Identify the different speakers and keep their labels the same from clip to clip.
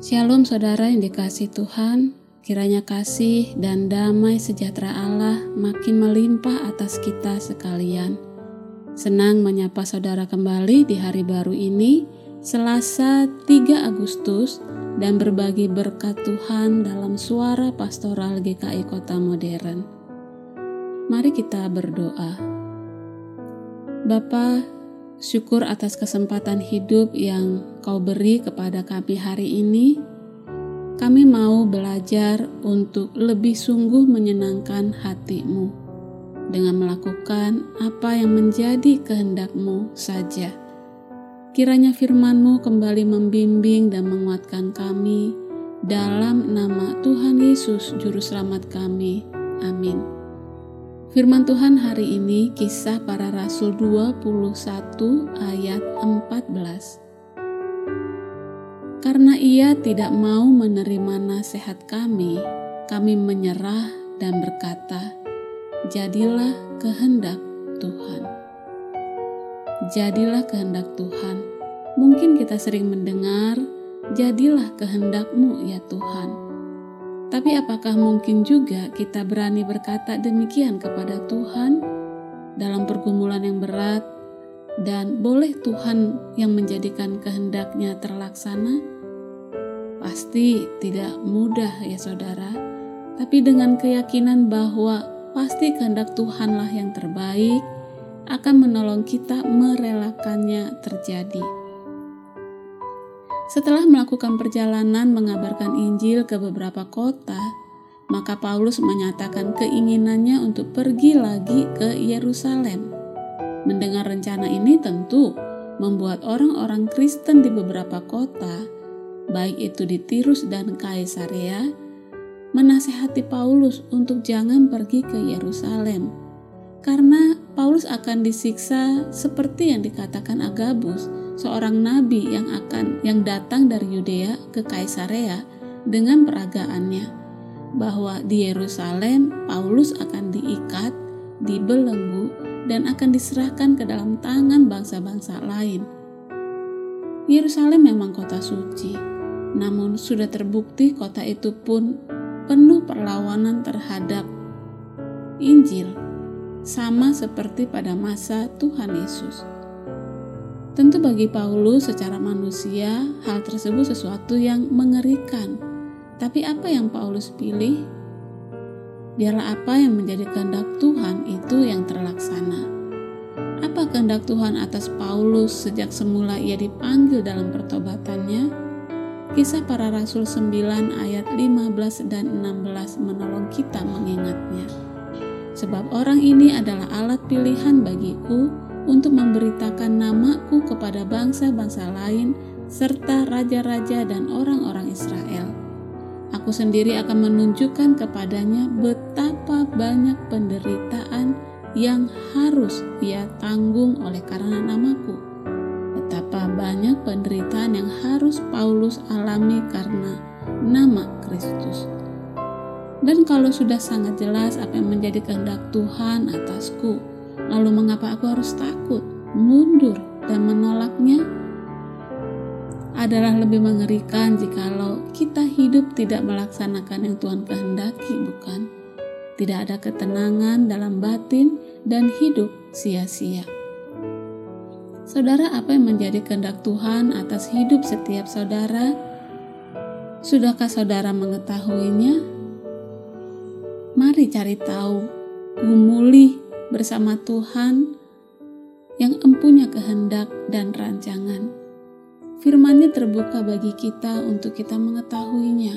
Speaker 1: Shalom saudara yang dikasih Tuhan, kiranya kasih dan damai sejahtera Allah makin melimpah atas kita sekalian. Senang menyapa saudara kembali di hari baru ini, Selasa 3 Agustus, dan berbagi berkat Tuhan dalam suara pastoral GKI Kota Modern. Mari kita berdoa. Bapa, syukur atas kesempatan hidup yang kau beri kepada kami hari ini. Kami mau belajar untuk lebih sungguh menyenangkan hatimu dengan melakukan apa yang menjadi kehendakmu saja. Kiranya firmanmu kembali membimbing dan menguatkan kami dalam nama Tuhan Yesus Juru Selamat kami. Amin. Firman Tuhan hari ini kisah para rasul 21 ayat 14. Karena ia tidak mau menerima nasihat kami, kami menyerah dan berkata, Jadilah kehendak Tuhan jadilah kehendak Tuhan. Mungkin kita sering mendengar, jadilah kehendakmu ya Tuhan. Tapi apakah mungkin juga kita berani berkata demikian kepada Tuhan dalam pergumulan yang berat dan boleh Tuhan yang menjadikan kehendaknya terlaksana? Pasti tidak mudah ya saudara, tapi dengan keyakinan bahwa pasti kehendak Tuhanlah yang terbaik, akan menolong kita merelakannya terjadi. Setelah melakukan perjalanan mengabarkan Injil ke beberapa kota, maka Paulus menyatakan keinginannya untuk pergi lagi ke Yerusalem. Mendengar rencana ini tentu membuat orang-orang Kristen di beberapa kota, baik itu di Tirus dan Kaisarea, menasehati Paulus untuk jangan pergi ke Yerusalem karena Paulus akan disiksa seperti yang dikatakan Agabus, seorang nabi yang akan yang datang dari Yudea ke Kaisarea dengan peragaannya bahwa di Yerusalem Paulus akan diikat, dibelenggu dan akan diserahkan ke dalam tangan bangsa-bangsa lain. Yerusalem memang kota suci, namun sudah terbukti kota itu pun penuh perlawanan terhadap Injil sama seperti pada masa Tuhan Yesus. Tentu bagi Paulus secara manusia hal tersebut sesuatu yang mengerikan. Tapi apa yang Paulus pilih? Biarlah apa yang menjadi kehendak Tuhan itu yang terlaksana. Apa kehendak Tuhan atas Paulus sejak semula ia dipanggil dalam pertobatannya? Kisah para Rasul 9 ayat 15 dan 16 menolong kita mengingatnya sebab orang ini adalah alat pilihan bagiku untuk memberitakan namaku kepada bangsa-bangsa lain serta raja-raja dan orang-orang Israel. Aku sendiri akan menunjukkan kepadanya betapa banyak penderitaan yang harus ia tanggung oleh karena namaku. Betapa banyak penderitaan yang harus Paulus alami karena nama Kristus. Dan kalau sudah sangat jelas apa yang menjadi kehendak Tuhan atasku, lalu mengapa aku harus takut, mundur, dan menolaknya? Adalah lebih mengerikan jikalau kita hidup tidak melaksanakan yang Tuhan kehendaki, bukan? Tidak ada ketenangan dalam batin dan hidup sia-sia. Saudara, apa yang menjadi kehendak Tuhan atas hidup setiap saudara? Sudahkah saudara mengetahuinya? Mari cari tahu, gumuli bersama Tuhan yang empunya kehendak dan rancangan. Firman-Nya terbuka bagi kita untuk kita mengetahuinya.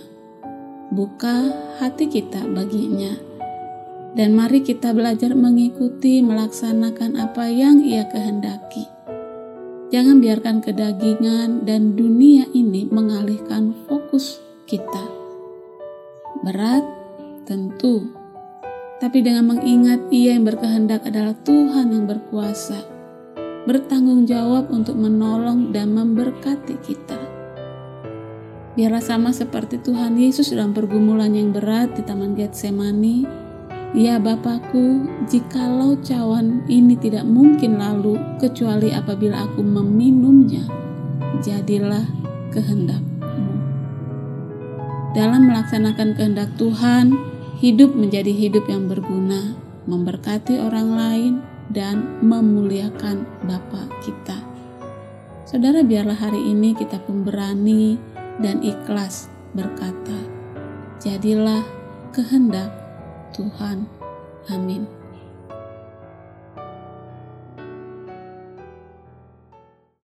Speaker 1: Buka hati kita baginya. Dan mari kita belajar mengikuti, melaksanakan apa yang ia kehendaki. Jangan biarkan kedagingan dan dunia ini mengalihkan fokus kita. Berat Tentu, tapi dengan mengingat Ia yang berkehendak adalah Tuhan yang berkuasa, bertanggung jawab untuk menolong dan memberkati kita. Biarlah sama seperti Tuhan Yesus dalam pergumulan yang berat di Taman Getsemani. Ya Bapakku, jikalau cawan ini tidak mungkin lalu kecuali apabila aku meminumnya, jadilah kehendakmu. dalam melaksanakan kehendak Tuhan, hidup menjadi hidup yang berguna, memberkati orang lain, dan memuliakan Bapa kita. Saudara, biarlah hari ini kita pemberani dan ikhlas berkata, "Jadilah kehendak Tuhan." Amin.